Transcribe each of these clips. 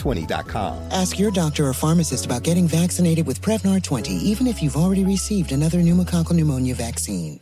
Prevnar20.com. Ask your doctor or pharmacist about getting vaccinated with Prevnar 20, even if you've already received another pneumococcal pneumonia vaccine.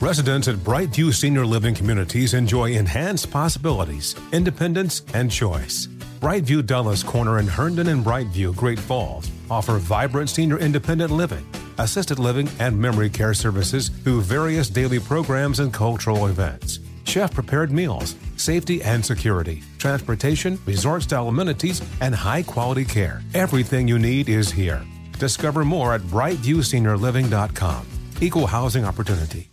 Residents at Brightview Senior Living Communities enjoy enhanced possibilities, independence, and choice. Brightview Dulles Corner in Herndon and Brightview, Great Falls offer vibrant senior independent living, assisted living, and memory care services through various daily programs and cultural events. Chef prepared meals, safety and security, transportation, resort style amenities, and high quality care. Everything you need is here. Discover more at brightviewseniorliving.com. Equal housing opportunity.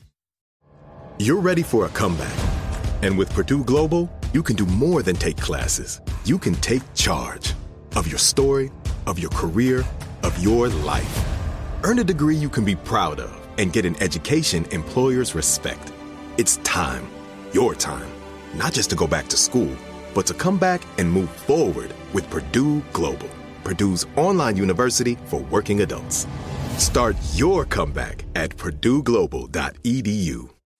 You're ready for a comeback. And with Purdue Global, you can do more than take classes. You can take charge of your story, of your career, of your life. Earn a degree you can be proud of and get an education employers respect. It's time, your time, not just to go back to school, but to come back and move forward with Purdue Global, Purdue's online university for working adults. Start your comeback at purdueglobal.edu.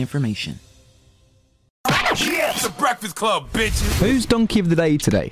information. Yeah, it's the Breakfast Club, bitches. Who's Donkey of the Day today?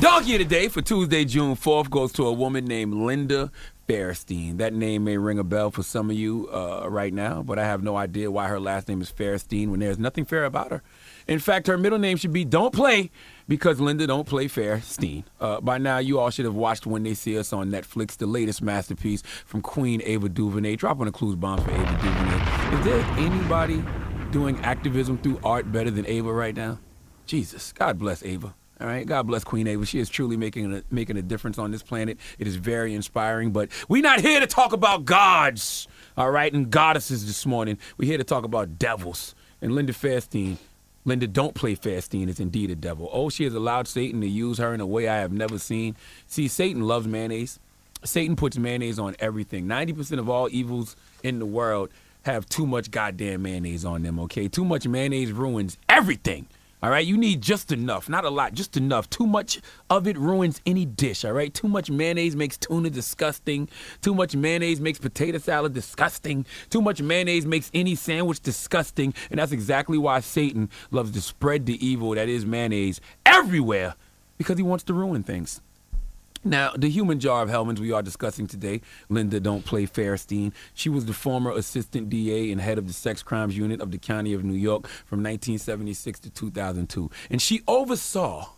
Donkey of the Day for Tuesday, June 4th goes to a woman named Linda Fairstein. That name may ring a bell for some of you uh, right now, but I have no idea why her last name is Fairstein when there's nothing fair about her. In fact, her middle name should be Don't Play because Linda don't play Fairstein. Uh, by now, you all should have watched When They See Us on Netflix, the latest masterpiece from Queen Ava DuVernay. Drop on a clues bomb for Ava DuVernay. Is there anybody doing activism through art better than Ava right now? Jesus, God bless Ava. All right, God bless Queen Ava. She is truly making a, making a difference on this planet. It is very inspiring. But we're not here to talk about gods, all right, and goddesses this morning. We're here to talk about devils. And Linda Fairstein Linda, don't play Fairstein is indeed a devil. Oh, she has allowed Satan to use her in a way I have never seen. See, Satan loves mayonnaise. Satan puts mayonnaise on everything. 90% of all evils in the world have too much goddamn mayonnaise on them, okay? Too much mayonnaise ruins everything. All right, you need just enough, not a lot, just enough. Too much of it ruins any dish. All right, too much mayonnaise makes tuna disgusting. Too much mayonnaise makes potato salad disgusting. Too much mayonnaise makes any sandwich disgusting. And that's exactly why Satan loves to spread the evil that is mayonnaise everywhere because he wants to ruin things. Now, the human jar of Hellmann's we are discussing today, Linda Don't Play Fairstein. She was the former assistant DA and head of the sex crimes unit of the County of New York from 1976 to 2002. And she oversaw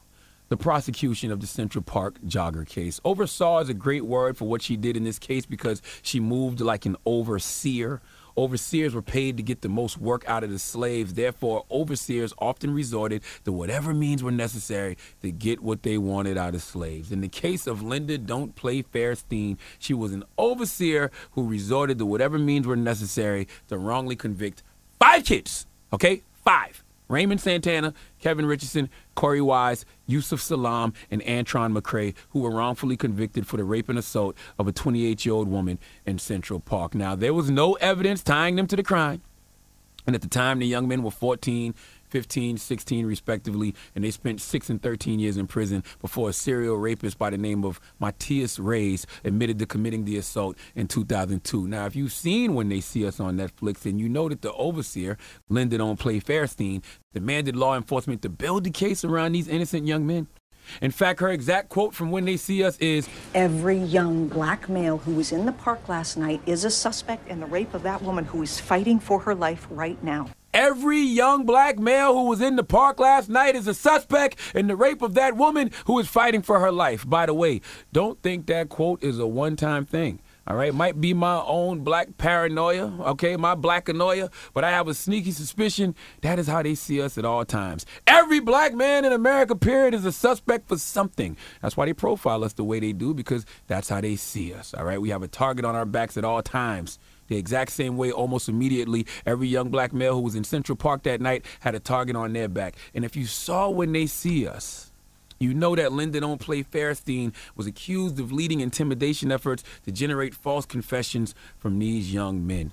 the prosecution of the Central Park jogger case. Oversaw is a great word for what she did in this case because she moved like an overseer Overseers were paid to get the most work out of the slaves. Therefore, overseers often resorted to whatever means were necessary to get what they wanted out of slaves. In the case of Linda Don't Play Fairstein, she was an overseer who resorted to whatever means were necessary to wrongly convict five kids. Okay? Five. Raymond Santana, Kevin Richardson, Korey Wise, Yusef Salaam, and Antron McCray, who were wrongfully convicted for the rape and assault of a 28 year old woman in Central Park. Now, there was no evidence tying them to the crime. And at the time, the young men were 14, 15, 16, respectively, and they spent six and 13 years in prison before a serial rapist by the name of Matias Reyes admitted to committing the assault in 2002. Now, if you've seen When They See Us on Netflix, and you know that the overseer, Linda Don't Play Fairstein, demanded law enforcement to build the case around these innocent young men. In fact, her exact quote from When They See Us is Every young black male who was in the park last night is a suspect in the rape of that woman who is fighting for her life right now. Every young black male who was in the park last night is a suspect in the rape of that woman who is fighting for her life. By the way, don't think that quote is a one time thing. All right, might be my own black paranoia, okay, my black annoya, but I have a sneaky suspicion that is how they see us at all times. Every black man in America, period, is a suspect for something. That's why they profile us the way they do, because that's how they see us. All right, we have a target on our backs at all times. The exact same way, almost immediately, every young black male who was in Central Park that night had a target on their back. And if you saw when they see us, you know that Linda Don't Play Fairstein was accused of leading intimidation efforts to generate false confessions from these young men.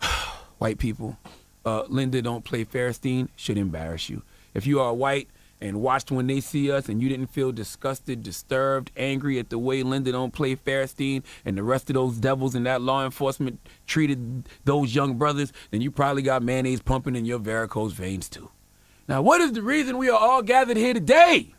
White people, uh, Linda Don't Play Fairstein should embarrass you. If you are white and watched when they see us and you didn't feel disgusted, disturbed, angry at the way Linda Don't Play Fairstein and the rest of those devils in that law enforcement treated those young brothers, then you probably got mayonnaise pumping in your varicose veins too. Now, what is the reason we are all gathered here today?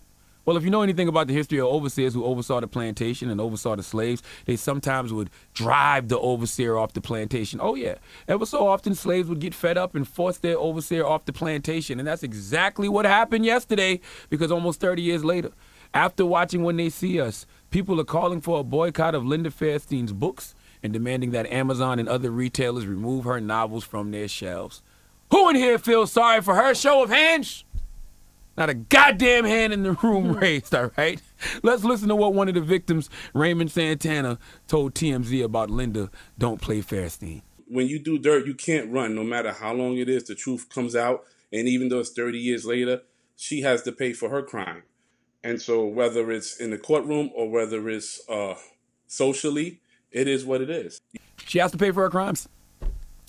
Well, if you know anything about the history of overseers who oversaw the plantation and oversaw the slaves, they sometimes would drive the overseer off the plantation. Oh, yeah. Ever so often, slaves would get fed up and force their overseer off the plantation. And that's exactly what happened yesterday because almost 30 years later, after watching When They See Us, people are calling for a boycott of Linda Fairstein's books and demanding that Amazon and other retailers remove her novels from their shelves. Who in here feels sorry for her? Show of hands. Not a goddamn hand in the room raised, all right? Let's listen to what one of the victims, Raymond Santana, told TMZ about Linda Don't Play Fairstein. When you do dirt, you can't run no matter how long it is. The truth comes out. And even though it's 30 years later, she has to pay for her crime. And so, whether it's in the courtroom or whether it's uh, socially, it is what it is. She has to pay for her crimes.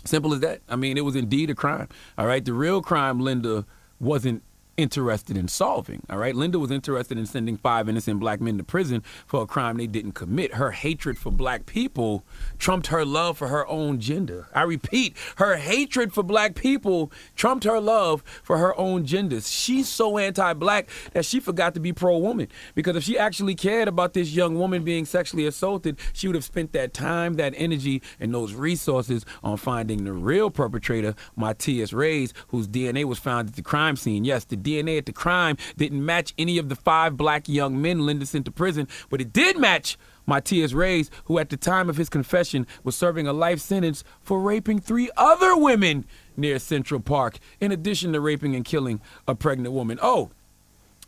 Simple as that. I mean, it was indeed a crime. All right. The real crime, Linda, wasn't interested in solving. All right. Linda was interested in sending five innocent black men to prison for a crime they didn't commit. Her hatred for black people trumped her love for her own gender. I repeat, her hatred for black people trumped her love for her own gender. She's so anti black that she forgot to be pro woman. Because if she actually cared about this young woman being sexually assaulted, she would have spent that time, that energy, and those resources on finding the real perpetrator, Matias Reyes, whose DNA was found at the crime scene. Yes, the DNA at the crime didn't match any of the five black young men Linda sent to prison, but it did match Matias Reyes, who at the time of his confession was serving a life sentence for raping three other women near Central Park, in addition to raping and killing a pregnant woman. Oh,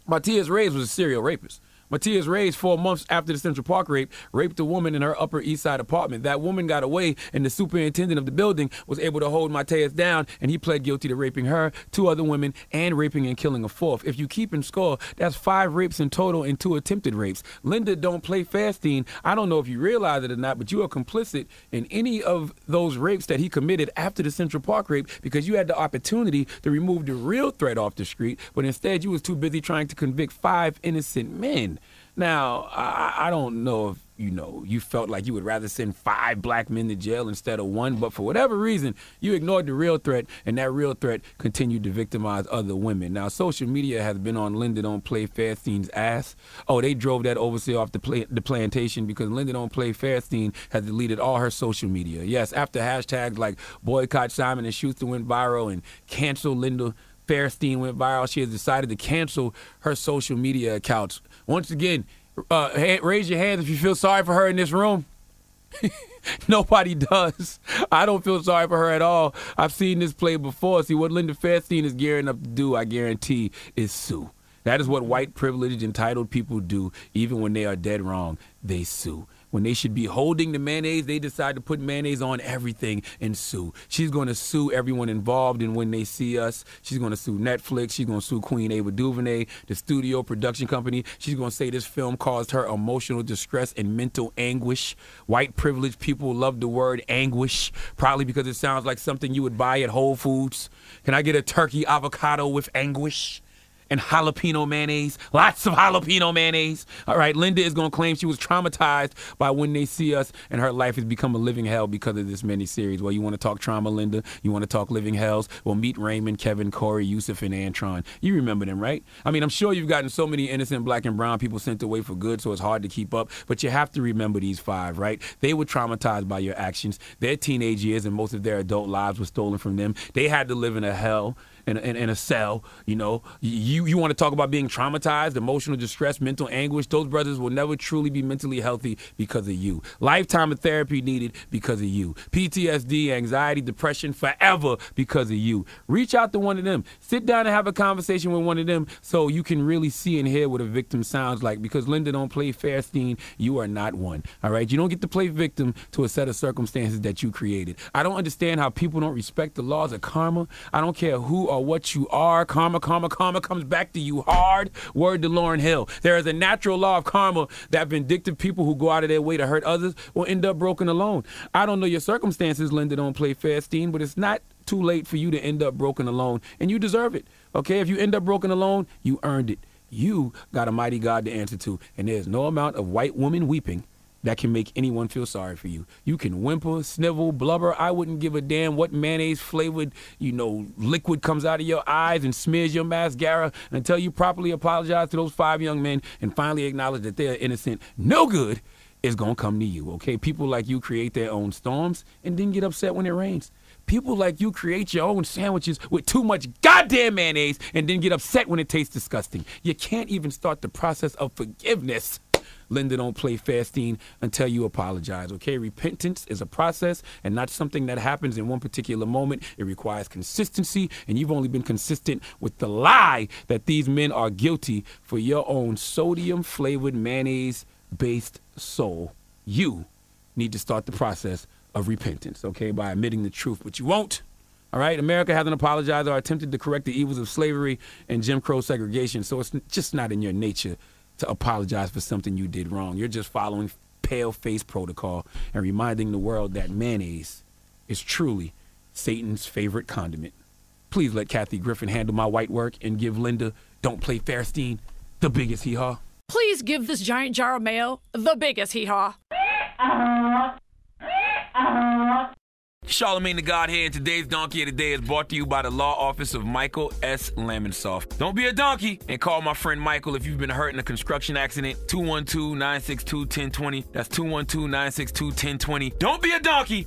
Matias Reyes was a serial rapist. Matias Reyes, four months after the Central Park rape, raped a woman in her Upper East Side apartment. That woman got away, and the superintendent of the building was able to hold Matias down, and he pled guilty to raping her, two other women, and raping and killing a fourth. If you keep in score, that's five rapes in total and two attempted rapes. Linda don't play Fairstein. I don't know if you realize it or not, but you are complicit in any of those rapes that he committed after the Central Park rape because you had the opportunity to remove the real threat off the street, but instead you was too busy trying to convict five innocent men. Now, I, I don't know if you know you felt like you would rather send five black men to jail instead of one, but for whatever reason, you ignored the real threat, and that real threat continued to victimize other women. Now, social media has been on Linda Don't Play Fairstein's ass. Oh, they drove that overseer off the, play, the plantation because Linda Don't Play Fairstein has deleted all her social media. Yes, after hashtags like boycott Simon and Schuster went viral and cancel Linda Fairstein went viral, she has decided to cancel her social media accounts. Once again, uh, raise your hands if you feel sorry for her in this room. Nobody does. I don't feel sorry for her at all. I've seen this play before. See, what Linda Fairstein is gearing up to do, I guarantee, is sue. That is what white privileged entitled people do, even when they are dead wrong. They sue. When they should be holding the mayonnaise, they decide to put mayonnaise on everything and sue. She's going to sue everyone involved, and when they see us, she's going to sue Netflix. She's going to sue Queen Ava DuVernay, the studio production company. She's going to say this film caused her emotional distress and mental anguish. White privileged people love the word anguish, probably because it sounds like something you would buy at Whole Foods. Can I get a turkey avocado with anguish? And jalapeno mayonnaise. Lots of jalapeno mayonnaise. All right, Linda is going to claim she was traumatized by when they see us, and her life has become a living hell because of this miniseries. Well, you want to talk trauma, Linda? You want to talk living hells? Well, meet Raymond, Kevin, Korey, Yusef, and Antron. You remember them, right? I mean, I'm sure you've gotten so many innocent black and brown people sent away for good, so it's hard to keep up. But you have to remember these five, right? They were traumatized by your actions. Their teenage years and most of their adult lives were stolen from them. They had to live in a hell in, in, in a cell. You know, you you want to talk about being traumatized, emotional distress, mental anguish. Those brothers will never truly be mentally healthy because of you. Lifetime of therapy needed because of you. PTSD, anxiety, depression, forever because of you. Reach out to one of them. Sit down and have a conversation with one of them so you can really see and hear what a victim sounds like. Because Linda don't play Fairstein, you are not one. All right, you don't get to play victim to a set of circumstances that you created. I don't understand how people don't respect the laws of karma. I don't care who are what you are. Karma, karma, karma comes back to you hard. Word to Lauryn Hill. There is a natural law of karma that vindictive people who go out of their way to hurt others will end up broken alone. I don't know your circumstances, Linda don't play Fairstein, but it's not too late for you to end up broken alone, and you deserve it. Okay, if you end up broken alone, you earned it. You got a mighty God to answer to, and there's no amount of white woman weeping that can make anyone feel sorry for you. You can whimper, snivel, blubber. I wouldn't give a damn what mayonnaise flavored, you know, liquid comes out of your eyes and smears your mascara until you properly apologize to those five young men and finally acknowledge that they're innocent. No good is going to come to you, okay? People like you create their own storms and then get upset when it rains. People like you create your own sandwiches with too much goddamn mayonnaise and then get upset when it tastes disgusting. You can't even start the process of forgiveness Linda don't play Fairstein until you apologize. Okay, repentance is a process and not something that happens in one particular moment. It requires consistency, and you've only been consistent with the lie that these men are guilty for your own sodium flavored mayonnaise based soul. You need to start the process of repentance, okay, by admitting the truth, but you won't. All right, America hasn't apologized or attempted to correct the evils of slavery and Jim Crow segregation, so it's just not in your nature to apologize for something you did wrong. You're just following pale face protocol and reminding the world that mayonnaise is truly Satan's favorite condiment. Please let Kathy Griffin handle my white work and give Linda Don't Play Fairstein the biggest hee haw. Please give this giant jar of mayo the biggest hee haw. Charlemagne the God here, and today's Donkey of the Day is brought to you by the Law Office of Michael S. Lamonsoff. Don't be a donkey and call my friend Michael if you've been hurt in a construction accident. 212 962 1020. That's 212 962 1020. Don't be a donkey!